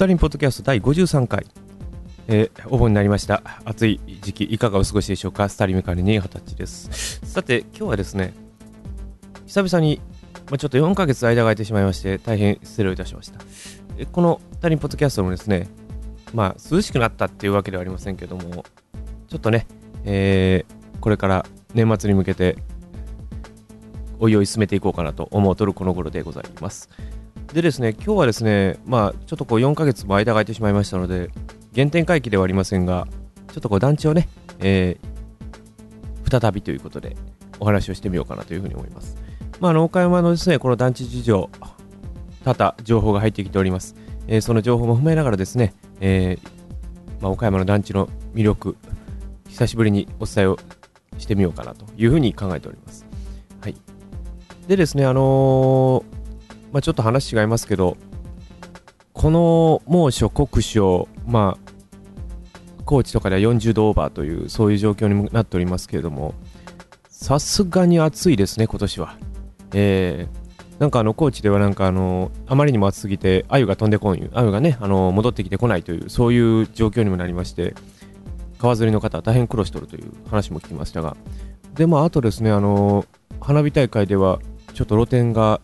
タリンポッドキャスト第53回、えー、お盆になりました。暑い時期いかがお過ごしでしょうか？スタリメカリに二十歳です。さて今日はですね久々に、まあ、ちょっと4ヶ月間が空いてしまいまして大変失礼をいたしました。えこのスタリンポッドキャストもですねまあ涼しくなったっていうわけではありませんけどもちょっとね、えー、これから年末に向けておいおい進めていこうかなと思うとるこの頃でございます。でですね、今日はですね、まあ、ちょっとこう4ヶ月も間が空いてしまいましたので、原点回帰ではありませんが、ちょっとこう団地をね、えー、再びということでお話をしてみようかなというふうに思います。まあ、あの岡山のですね、この団地事情、多々情報が入ってきております。えー、その情報も踏まえながらですね、えー、まあ、岡山の団地の魅力、久しぶりにお伝えをしてみようかなというふうに考えております。はい。でですね、あのーまあ、ちょっと話違いますけど、この猛暑、酷暑、まあ、高知とかでは40度オーバーという、そういう状況になっておりますけれども、さすがに暑いですね、今年は。えー、なんかあの高知ではなんかあのあまりにも暑すぎて鮎が飛んでこん鮎がねあの戻ってきてこないというそういう状況にもなりまして川釣りの方は大変苦労しておるという話も聞きましたがでまああとですねあの花火大会ではちょっと露店が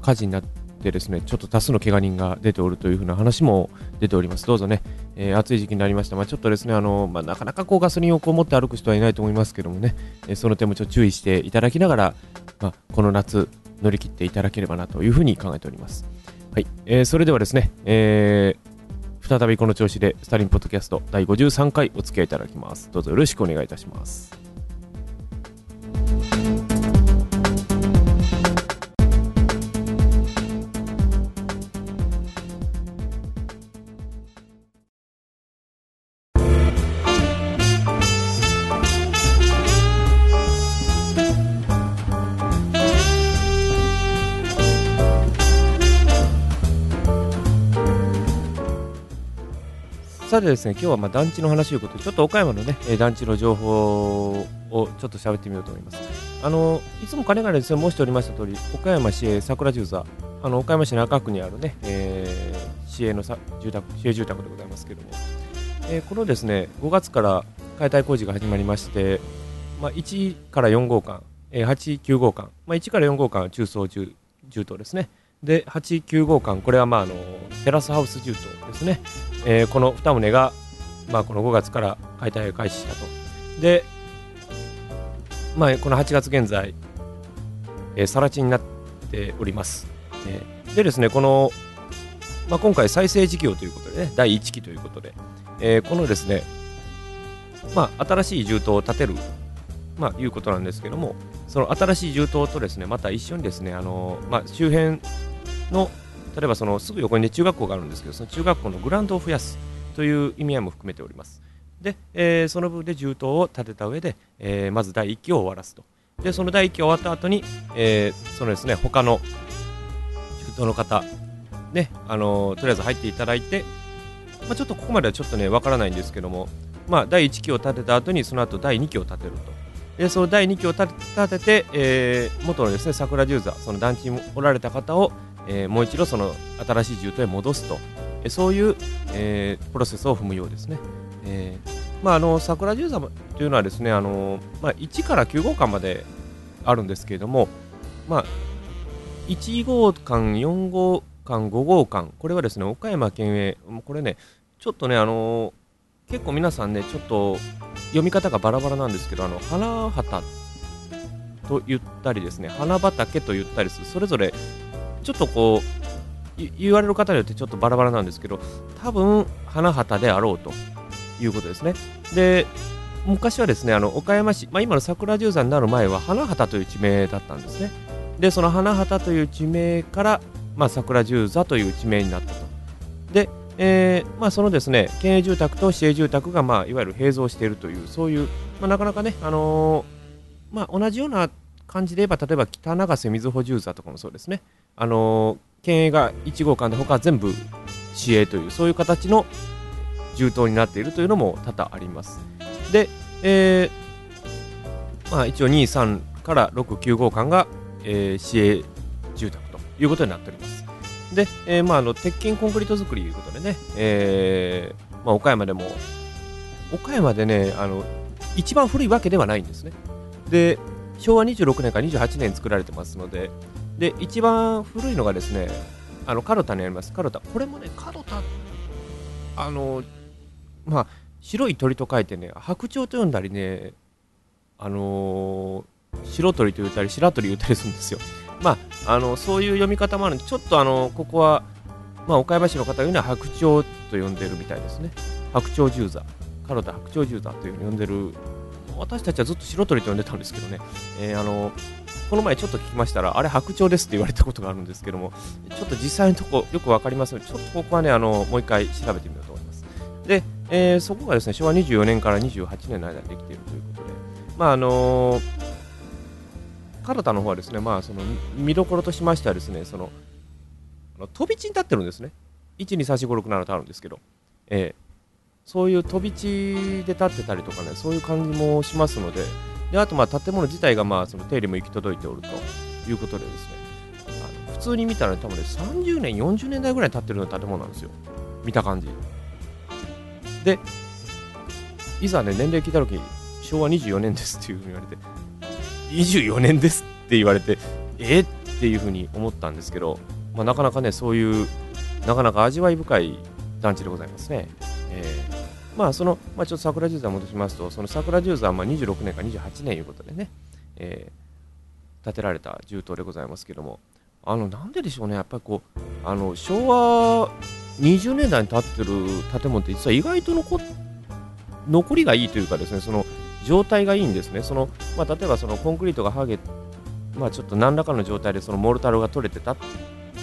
火事になってですねちょっと多数の怪我人が出ておるというふうな話も出ております。どうぞね、えー、暑い時期になりました。まあ、ちょっとですね、あのまあ、なかなかこうガソリンをこう持って歩く人はいないと思いますけどもね、えー、その点もちょっと注意していただきながら、まあ、この夏乗り切っていただければなというふうに考えております。はい、えー、それではですね、えー、再びこの調子でスタリンポッドキャスト第53回お付き合いいただきます。どうぞよろしくお願いいたします。さてですね、今日はまあ団地の話ということで、ちょっと岡山のね、団地の情報をちょっと喋ってみようと思います。あの、いつもかねがねですね、申しておりました通り、岡山市営桜住座、あの、岡山市中区にあるね、えー、市営のさ住宅、市営住宅でございますけども、えー、このですね、5月から解体工事が始まりまして、まあ、1から4号館、えー、8、9号館、まあ、1から4号館は中層重重棟ですね。で、8、9号館、これはまああのテラスハウス住棟ですね。えー、この2棟が、まあ、この5月から解体を開始したと。で、まあ、この8月現在、えー、更地になっております。えー、でですね、この、まあ、今回再生事業ということでね、第1期ということで、えー、このですね、まあ、新しい住棟を建てる、まあ、いうことなんですけども、その新しい住棟とですね、また一緒にですね、あのまあ、周辺の例えばそのすぐ横に、ね、中学校があるんですけどその中学校のグラウンドを増やすという意味合いも含めております。で、えー、その分で銃刀を建てた上で、えー、まず第1期を終わらすと。でその第1期終わった後に、えー、そのですね他の銃刀の方ねあのとりあえず入っていただいて、まあ、ちょっとここまではちょっとねわからないんですけども、まあ、第1期を建てた後にその後第2期を建てると。でその第2期を建てて、えー、元のですね桜十座その団地におられた方をえー、もう一度その新しい銃刀へ戻すと、えー、そういう、えー、プロセスを踏むようですね。えーまあ、あの桜十座というのはですねあの、まあ、1から9号館まであるんですけれども、まあ、1号館、4号館、5号館、これはですね岡山県営、これね、ちょっとね、あの結構皆さんね、ちょっと読み方がバラバラなんですけど、あの花畑と言ったりですね、花畑と言ったりする、それぞれちょっとこう言われる方によってちょっとバラバラなんですけど多分花畑であろうということですね。で昔はですねあの岡山市、まあ、今の桜十山になる前は花畑という地名だったんですね。でその花畑という地名から、まあ、桜十座という地名になったと。で、えーまあ、そのですね県営住宅と市営住宅が、まあ、いわゆる併蔵しているというそういう、まあ、なかなかね、あのー、まあ、同じような感じで言えば例えば北長瀬みずほ住座とかもそうですね。あの県営が1号館で他は全部市営というそういう形の住棟になっているというのも多々あります。で、えー、まあ、一応23から69号館が、えー、市営住宅ということになっております。で、えーまあ、あの鉄筋コンクリート作りということでね、えーまあ、岡山でも岡山でねあの一番古いわけではないんですね。で昭和26年から28年作られてますのでで一番古いのがですねあのカロタにあります。カロタこれもねカロタあのまあ白い鳥と書いてね白鳥と呼んだりねあのー、白鳥と言ったり白鳥言ったりするんですよ。まああのそういう読み方もあるんでちょっとあのここはまあ、岡山市の方が言うのは白鳥と呼んでるみたいですね。白鳥十座。カロタ白鳥十座というふうに呼んでる私たちはずっと白鳥と呼んでたんですけどね、えー、あのこの前ちょっと聞きましたら、あれ白鳥ですって言われたことがあるんですけども、ちょっと実際のとこよく分かりますので、ちょっとここはね、あのもう一回調べてみようと思います。で、えー、そこがですね、昭和24年から28年の間にできているということで、まああのー、カルタの方はですね、まあその見どころとしましてはですね、その飛び地に立ってるんですね。1、2、3、4、5、6、7とあるんですけど、えー、そういう飛び地で立ってたりとかね、そういう感じもしますので、であとまあ建物自体がまあその手入れも行き届いておるということでですね、あの普通に見たら、ね、多分ね30年、40年代ぐらいに建ってるような建物なんですよ、見た感じ。で、いざね、年齢聞いたとき、昭和24年ですっていうふうに言われて、24年ですって言われて、えっていうふうに思ったんですけど、まあ、なかなかね、そういう、なかなか味わい深い団地でございますね。えー、まあ、その、まあ、ちょっと桜十山戻しますと、その桜十山は26年か28年ということでね、えー、建てられた銃刀でございますけども、あの、なんででしょうね、やっぱりこう、あの、昭和20年代に建ってる建物って実は意外と残残りがいいというかですね、その状態がいいんですね。その、まあ、例えばそのコンクリートが剥げ、まあ、ちょっと何らかの状態でそのモルタルが取れてた、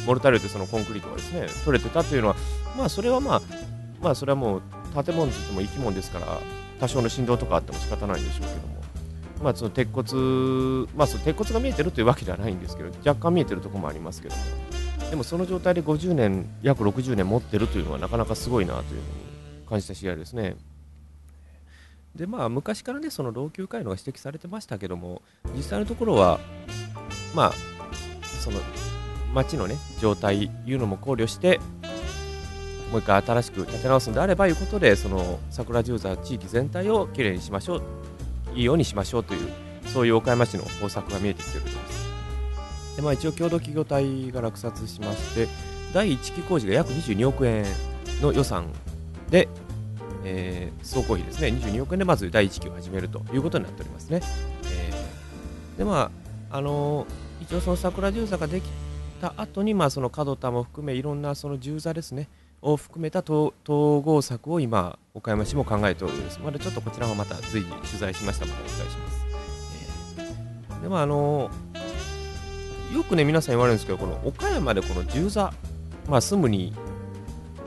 モルタルってそのコンクリートがですね、取れてたというのは、まあ、それはまあ、まあ、それはもう建物といっても生き物ですから、多少の振動とかあっても仕方ないんでしょうけども、まあ、その鉄骨、まあ、その鉄骨が見えてるというわけではないんですけど、若干見えてるところもありますけども、でもその状態で50年、約60年持ってるというのはなかなかすごいなというふうに感じた試合ですね。でまあ、昔からねその老朽化いうのが指摘されてましたけども実際のところはまあその街のね状態いうのも考慮してもう一回新しく建て直すんであればいうことでその桜十座地域全体をきれいにしましょう。いいようにしましょうというそういう岡山市の方策が見えてきていると思います。で、まあ、一応共同企業体が落札しまして第1期工事が約22億円の予算で、えー、総工費ですね。22億円でまず第1期を始めるということになっておりますね、えー、でまああのー、一応その桜十座ができた後にまあその門田も含めいろんなその十座ですね。を含めた統合策を今岡山市も考えておるようです。まだちょっとこちらもまた随時取材しましたのでお伝えします、えー、でまあのよくね皆さん言われるんですけどこの岡山でこの十座まあ住むに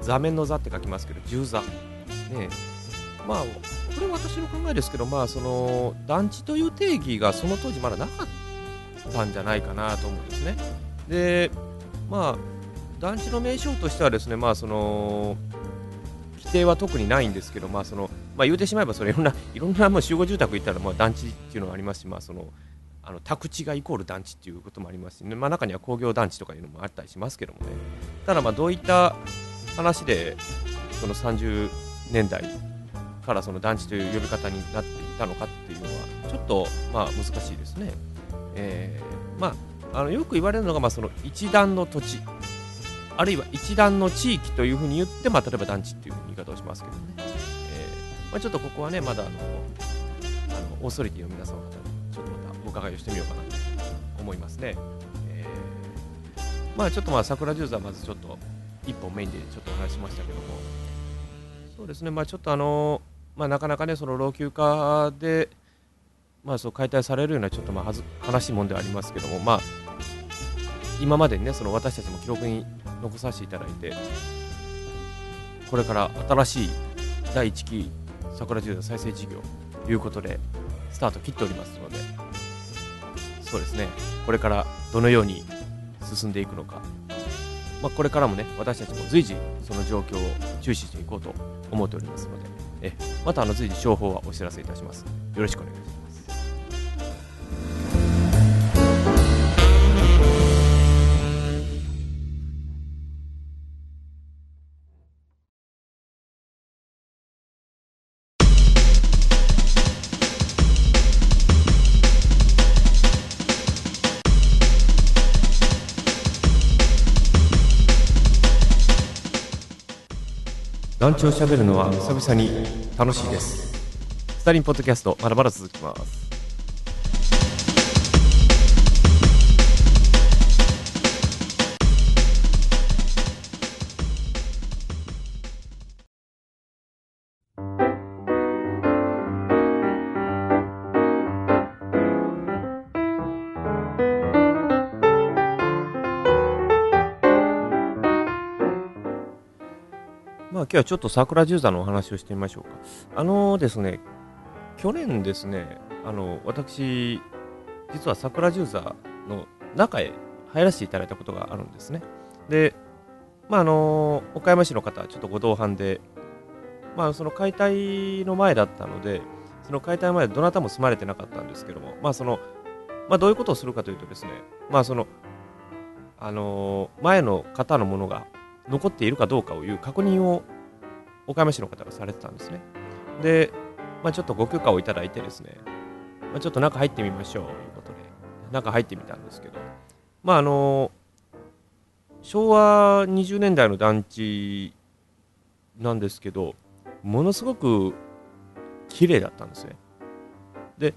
座面の座って書きますけど十座。ねまあこれは私の考えですけどまあその団地という定義がその当時まだなかったんじゃないかなと思うんですね。でまあ団地の名称としてはですねまあその規定は特にないんですけどまあそのまあ言うてしまえばそれいろんないろんなもう集合住宅行ったらまあ団地っていうのがありますしまあそのあの宅地がイコール団地っていうこともありますし、ね、まあ、中には工業団地とかいうのもあったりしますけどもね。ただまあどういった話でその30年代からその団地という呼び方になっていたのかっていうのはちょっとまあ難しいですね、えー、まあ、あのよく言われるのがまあその一段の土地。あるいは一段の地域というふうに言って、まあ、例えば団地っていう言い方をしますけどね、えーまあ、ちょっとここはねまだあのあのオーソリティの皆様方にちょっとまたお伺いをしてみようかなと思いますね、えー、まあちょっとまあ桜十座まずちょっと一本メインでちょっとお話しましたけどもそうですねまあちょっとあのまあなかなかねその老朽化でまあそう解体されるようなちょっとまあはず悲しいもんではありますけどもまあ今までにねその私たちも記録に残させていただいてこれから新しい第1期桜十代再生事業ということでスタート切っておりますのでそうですね。これからどのように進んでいくのか、まあ、これからもね私たちも随時その状況を注視していこうと思っておりますのでえまたあの随時情報はお知らせいたします。よろしくお願いします。団地を喋るのは久々に楽しいです。スタリンポッドキャストまだまだ続きます。はちょっと桜十座のお話をしてみましょうか。あのですね、去年ですね、あの私、実は桜十座の中へ入らせていただいたことがあるんですね。で、まああの、岡山市の方ちょっとご同伴で、まあその解体の前だったので、その解体前どなたも住まれてなかったんですけども、まあその、まあどういうことをするかというとですね、まあその、あの前の方のものが残っているかどうかをいう確認を岡山市の方がされてたんですね。で、まあ、ちょっとご許可をいただいてですね、まあ、ちょっと中入ってみましょうということで、中入ってみたんですけど、まああの昭和20年代の団地なんですけど、ものすごく綺麗だったんですね。で、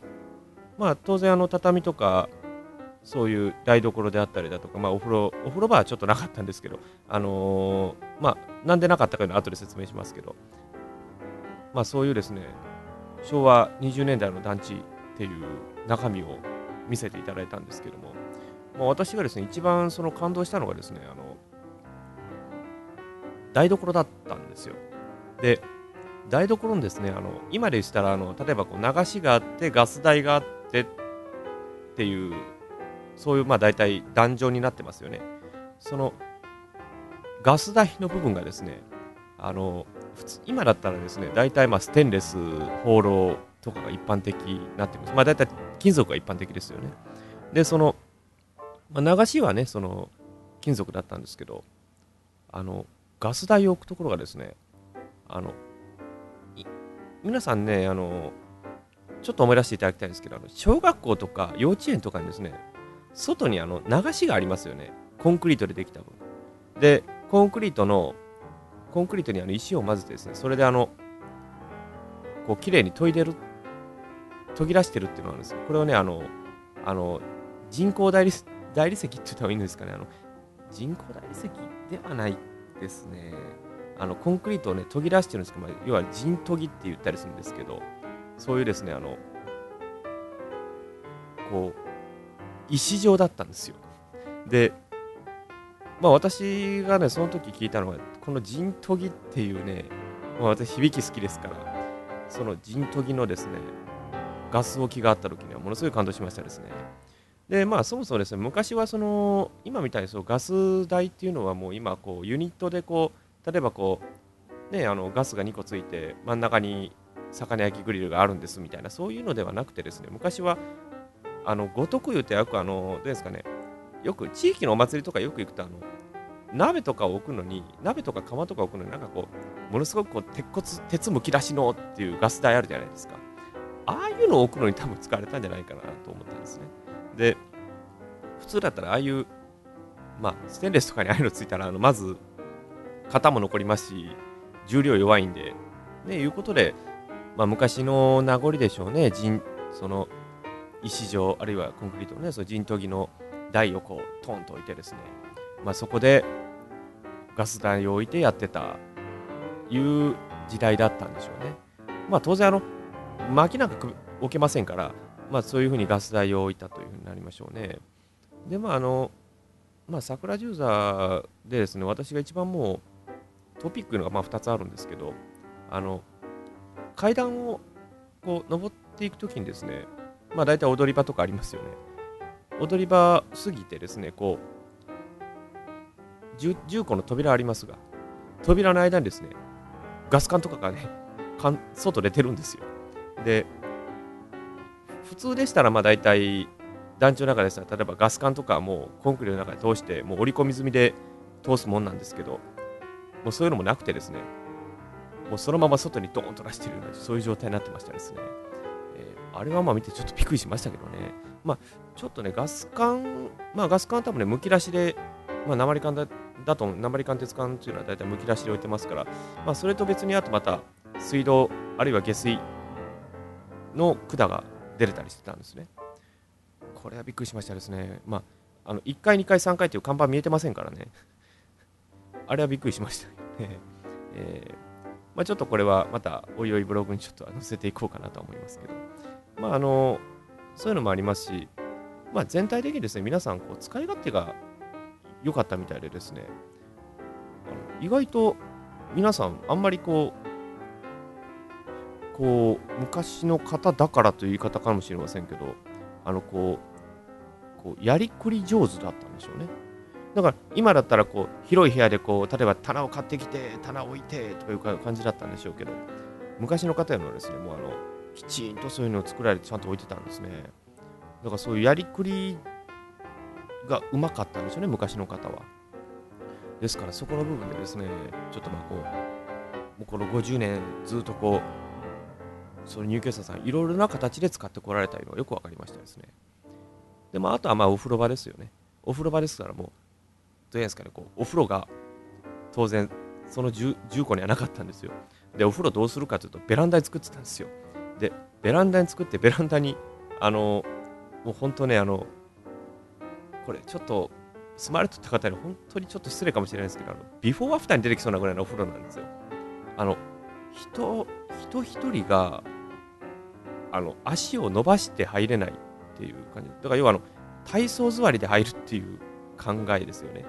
まあ当然あの畳とかそういう台所であったりだとか、まあ、お風呂お風呂場はちょっとなかったんですけど、あのー、まあ、なんでなかったかいうのは後で説明しますけど、まあ、そういうですね昭和20年代の団地っていう中身を見せていただいたんですけども、まあ、私がですね一番その感動したのがですねあの台所だったんですよ。で台所にですねあの今でしたらあの例えばこう流しがあってガス台があってっていうそういうまあ大体壇上になってますよね。そのガス台の部分がですね、あの普通今だったらですね、大体まあステンレス、放浪とかが一般的になってます。まあ大体金属が一般的ですよね。で、その、まあ、流しはね、その金属だったんですけど、あのガス台を置くところがですね、あの皆さんね、あのちょっと思い出していただきたいんですけど、小学校とか幼稚園とかにですね、外にあの流しがありますよね。コンクリートでできた分。で、コンクリートの、コンクリートにあの石を混ぜてですね、それであの、こう、綺麗に研いでる、研ぎ出してるっていうのがあるんですよ。これをね、あの、あの、人工大理大理石って言った方がいいんですかね。あの、人工大理石ではないですね。あの、コンクリートをね、研ぎ出してるんですけど、まあ、要は人研ぎって言ったりするんですけど、そういうですね、あの、こう、石状だったんですよ。で、まあ私がね、その時聞いたのは、この陣研ぎっていうね、まあ、私響き好きですから、その陣研ぎのですね、ガス置きがあった時にはものすごい感動しましたですね。で、まあそもそもですね、昔はその、今みたいにそのガス台っていうのはもう今こうユニットでこう、例えばこう、ね、あのガスが2個ついて真ん中に魚焼きグリルがあるんですみたいなそういうのではなくてですね昔はあの五徳湯ってよくあのどうですかね。よく地域のお祭りとかよく行くとあの鍋とかを置くのに鍋とか釜とか置くのになんかこうものすごくこう鉄骨鉄むき出しのっていうガス台あるじゃないですか。ああいうのを置くのに多分使われたんじゃないかなと思ったんですね。で普通だったらああいうまあステンレスとかにああいうのついたらあのまず型も残りますし重量弱いんでねいうことでまあ昔の名残でしょうね。人その石状あるいはコンクリートのねその陣研ぎの台をこうトンと置いてですね、まあ、そこでガス台を置いてやってたいう時代だったんでしょうね。まあ当然あの薪なんか置けませんから、まあ、そういうふうにガス台を置いたというふうになりましょうね。でまああのまあ桜十座でですね私が一番もうトピックのがまあ2つあるんですけどあの階段をこう登っていくときにですねまあ大体踊り場とかありますよね。踊り場過ぎてですね、こう10、10個の扉ありますが、扉の間にですね、ガス管とかがね、外出てるんですよ。で、普通でしたらまあ大体、団地の中でしたら、例えばガス管とかもうコンクリの中で通して、もう折り込み済みで通すもんなんですけど、もうそういうのもなくてですね、もうそのまま外にドーンと出してるような、そういう状態になってましたですね。あれはまあ見てちょっとびっくりしましたけどね。まあ、ちょっとね、ガス管、まあガス管は多分ね、むき出しで、まあ、鉛管だだと鉛貫鉄管というのは大体むき出しで置いてますから、まあ、それと別にあとまた水道あるいは下水の管が出れたりしてたんですね。これはびっくりしましたですね。まああの1階2階3階という看板見えてませんからね。あれはびっくりしました、えーまあ、ちょっとこれはまたおいおいブログにちょっと載せていこうかなと思いますけど。まああのそういうのもありますしまあ、全体的にですね皆さんこう使い勝手が良かったみたいでですねあの意外と皆さんあんまりこうこう昔の方だからという言い方かもしれませんけどあのこうこうやりくり上手だったんでしょうね。だから今だったらこう広い部屋でこう例えば棚を買ってきて棚を置いてという感じだったんでしょうけど昔の方のですねもうあのきちんとそういうのを作られてちゃんと置いてたんですねだからそういうやりくりがうまかったんですよね、昔の方は。ですからそこの部分でですね、ちょっとまあこう、もうこの50年ずっとこう、その入居者さん、いろいろな形で使ってこられたのがよく分かりましたですね。で、まあ、とはまあお風呂場ですよね。お風呂場ですからもう、どういうんですかね、こうお風呂が当然、その 10, 10個にはなかったんですよ。で、お風呂どうするかというと、ベランダに作ってたんですよ。で、ベランダに作って、ベランダに、あの、もう本当ね、あの、これちょっと、住まれとった方に本当にちょっと失礼かもしれないですけど、あのビフォーアフターに出てきそうなぐらいのお風呂なんですよ。あの、人、人一人が、あの、足を伸ばして入れないっていう感じ。だから要はあの、体操座りで入るっていう考えですよね。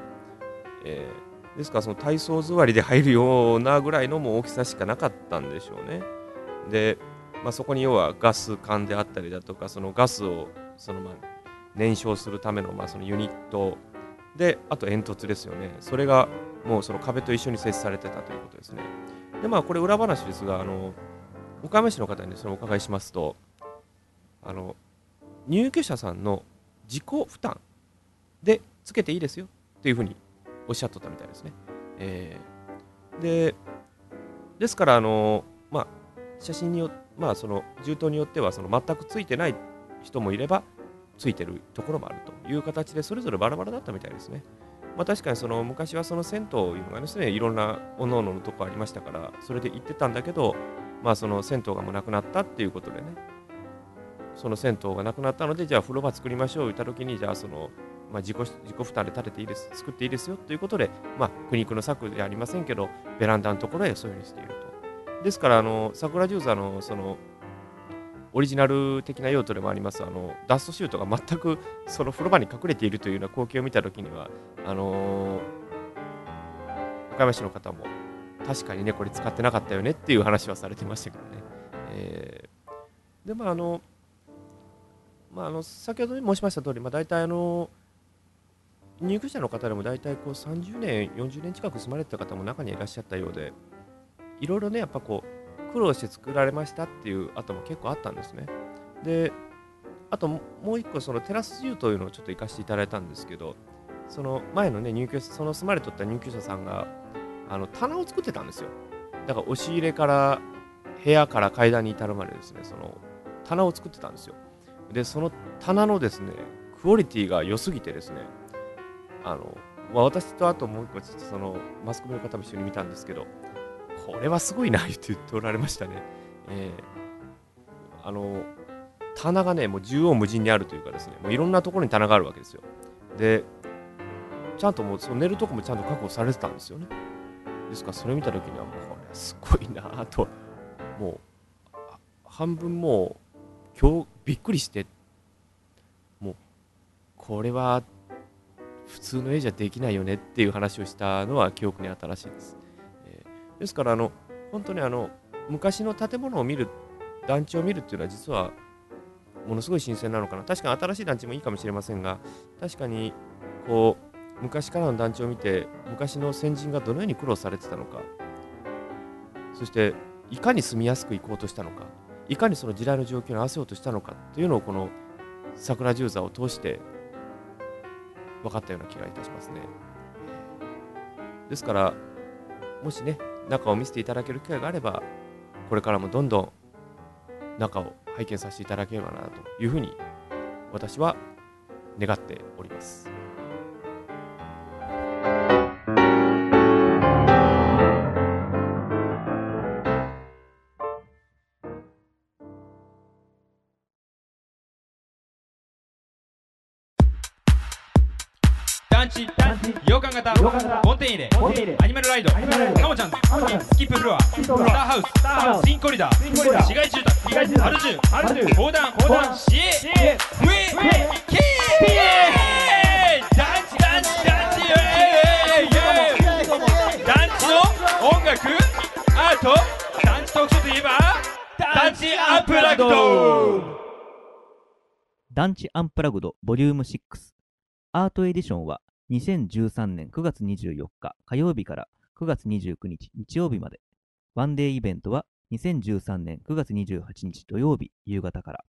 えー、ですからその体操座りで入るようなぐらいのも大きさしかなかったんでしょうね。で、まあ、そこに要はガス管であったりだとかそのガスをそのまあ燃焼するためのまあそのユニットであと煙突ですよね。それがもうその壁と一緒に設置されてたということですね。でまあこれ裏話ですがあの岡山市の方にそのお伺いしますとあの入居者さんの自己負担でつけていいですよっていうふうにおっしゃっとったみたいですね、えー、でですからあの写真によまあその銃刀によってはその全くついてない人もいればついてるところもあるという形でそれぞれバラバラだったみたいですね。まあ、確かにその昔はその銭湯いうのがですねいろんなおのおののとこありましたからそれで行ってたんだけど、まあ、その銭湯がもうなくなったっていうことでねその銭湯がなくなったのでじゃあ風呂場作りましょう言った時にじゃあその、まあ、自己自己負担で建てていいです作っていいですよということで、まあ、苦肉の策ではありませんけどベランダのところへそういうふうにしていると。ですからあの桜ジューザーのそのオリジナル的な用途でもありますあのダストシュートが全くその風呂場に隠れているというような光景を見たときにはあのー、岡山市の方も確かにねこれ使ってなかったよねっていう話はされてましたけどね、えー、でまああのまあ、あの先ほど申しました通り、まあ、大体あの入居者の方でも大体こう30年、40年近く住まれてた方も中にいらっしゃったようで、いろいろね、やっぱこう、苦労して作られましたっていう後も結構あったんですね。で、あともう一個、そのテラス住というのをちょっと行かせていただいたんですけど、その前のね、入居者、その住まれとった入居者さんが、あの棚を作ってたんですよ。だから押し入れから部屋から階段に至るまでですね、その棚を作ってたんですよ。で、その棚のですね、クオリティが良すぎてですね、あの、まあ、私とあともう一個、ちょっとそのマスコミの方も一緒に見たんですけど、これはすごいなって言っておられましたね。えー、あの、棚がね、もう縦横無尽にあるというかですね、もういろんなところに棚があるわけですよ。で、ちゃんともうその寝るとこもちゃんと確保されてたんですよね。ですからそれ見た時にはもう、これすごいなと、もう、半分もう、今日びっくりして、もう、これは普通の絵じゃできないよねっていう話をしたのは記憶に新しいです。ですからあの本当にあの昔の建物を見る団地を見るっていうのは実はものすごい新鮮なのかな確かに新しい団地もいいかもしれませんが確かにこう昔からの団地を見て昔の先人がどのように苦労されてたのかそしていかに住みやすく行こうとしたのかいかにその時代の状況に合わせようとしたのかっていうのをこの桜十座を通して分かったような気がいたしますね。ですからもしね中を見せていただける機会があればこれからもどんどん中を拝見させていただければなというふうに私は願っております。テン入れアニマルライド。カモちゃん。スキップフロア。スターハウス。ツインコリダー。市街住宅。アルジュ横断市営ウェイキー団地団地団地イエーイイエーイ団地の音楽。アート団地特徴といえば団地アンプラグド。団地アンプラグドボリューム6アートエディションは2013年9月24日火曜日から9月29日日曜日まで。ワンデーイベントは2013年9月28日土曜日夕方から。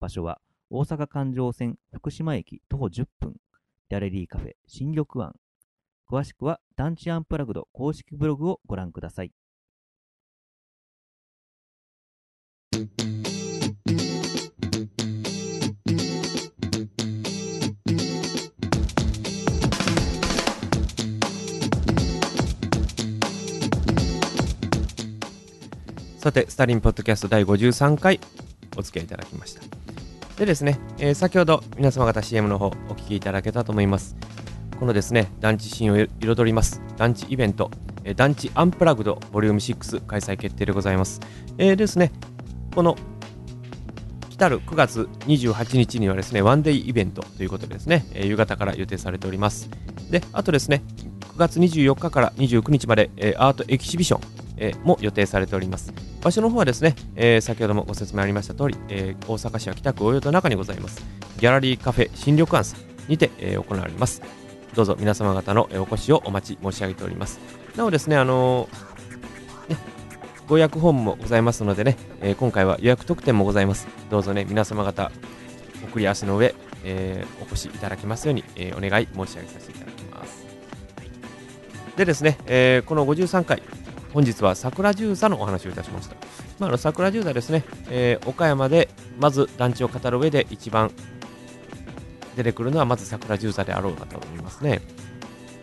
場所は大阪環状線福島駅徒歩10分ギャレリーカフェ新緑湾。詳しくは団地アンプラグド公式ブログをご覧ください。さて、スタリンポッドキャスト第53回お付き合いいただきました。でですね、えー、先ほど皆様方 CM の方お聞きいただけたと思います。このですね、団地シーンを彩ります、団地イベント、えー、団地アンプラグドボリューム6開催決定でございます。えー、ですね、この来たる9月28日にはですね、ワンデイイベントということでですね、えー、夕方から予定されております。で、あとですね、9月24日から29日まで、えー、アートエキシビション、え、も予定されております。場所の方はですね、え、先ほどもご説明ありました通り、え、大阪市は北区大淀中にございます、ギャラリーカフェ新緑庵さんにて、え、行われます。どうぞ皆様方のお越しをお待ち申し上げております。なおですね、あのね、ご予約フォームもございますのでね、え今回は予約特典もございます。どうぞね、皆様方、送り足の上、えお越しいただきますように、えお願い申し上げさせていただきます。でですね、えこの53回、本日は桜十座のお話をいたしました。まあ、あの桜十座ですね、えー、岡山でまず団地を語る上で一番出てくるのはまず桜十座であろうかと思いますね。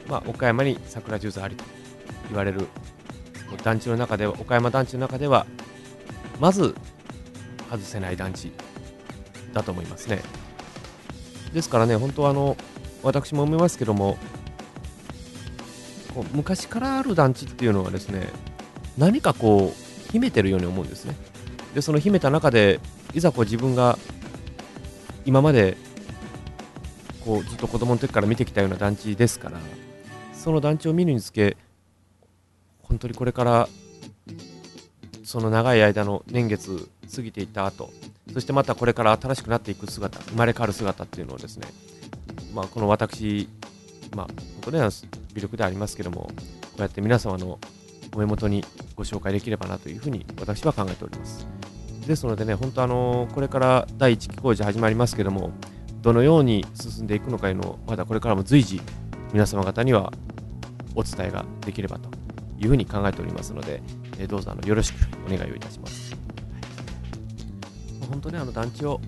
まあ、岡山に桜十座ありと言われる団地の中では、岡山団地の中では、まず外せない団地だと思いますね。ですからね、本当はあの、私も思いますけども、こう昔からある団地っていうのはですね何かこう秘めてるように思うんですね。でその秘めた中でいざこう自分が今までこうずっと子供の時から見てきたような団地ですからその団地を見るにつけ本当にこれからその長い間の年月過ぎていった後そしてまたこれから新しくなっていく姿生まれ変わる姿っていうのをですねまあ、この私まあ、本当には微力でありますけども、こうやって皆様のお目元にご紹介できればなというふうに私は考えております。ですのでね、本当あのこれから第1期工事始まりますけども、どのように進んでいくのかいうのを、まだこれからも随時、皆様方にはお伝えができればというふうに考えておりますので、えどうぞあのよろしくお願いをいたします。本当にあの団地を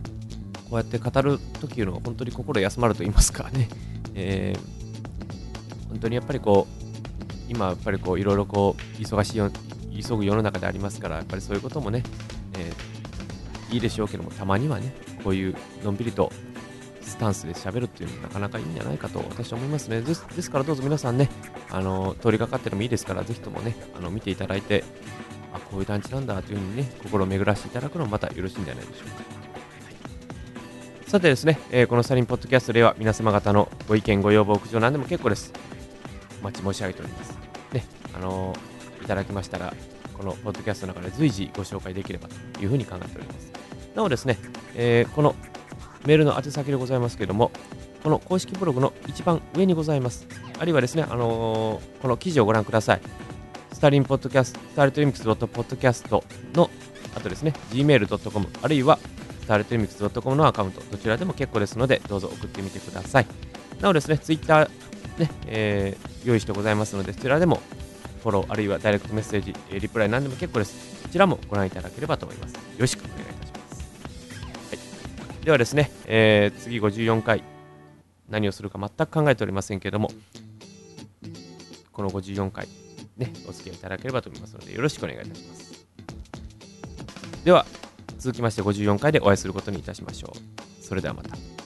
こうやって語るときいうのは本当に心休まると言いますかね、えー本当にやっぱりこう今やっぱりこういろいろこう忙しい急ぐ世の中でありますからやっぱりそういうこともね、えー、いいでしょうけどもたまにはねこういうのんびりとスタンスで喋るっていうのはなかなかいいんじゃないかと私は思いますねですですからどうぞ皆さんねあの通りかかってでもいいですからぜひともねあの見ていただいてあこういう団地なんだというふうにね心を巡らせていただくのもまたよろしいんじゃないでしょうかさてですね、えー、このサリンポッドキャストでは皆様方のご意見、ご要望、苦情何でも結構です。お待ち申し上げております。ね、あのー、いただきましたら、このポッドキャストの中で随時ご紹介できればというふうに考えております。なおですね、えー、このメールの宛先でございますけれども、この公式ブログの一番上にございます。あるいはですね、あのー、この記事をご覧ください。スタリンポッドキャスト、スターレットリミックス .podcast の、あとですね、gmail.com、あるいはスターレットリミックス .com のアカウント、どちらでも結構ですので、どうぞ送ってみてください。なおですね、ツイッター、ね、えー、用意してございますので、そちらでもフォロー、あるいはダイレクトメッセージ、リプライ何でも結構です。こちらもご覧いただければと思います。よろしくお願いいたします。はい、ではですね、えー、次54回、何をするか全く考えておりませんけれども、この54回、ね、お付き合いいただければと思いますので、よろしくお願いいたします。では、続きまして54回でお会いすることにいたしましょう。それではまた。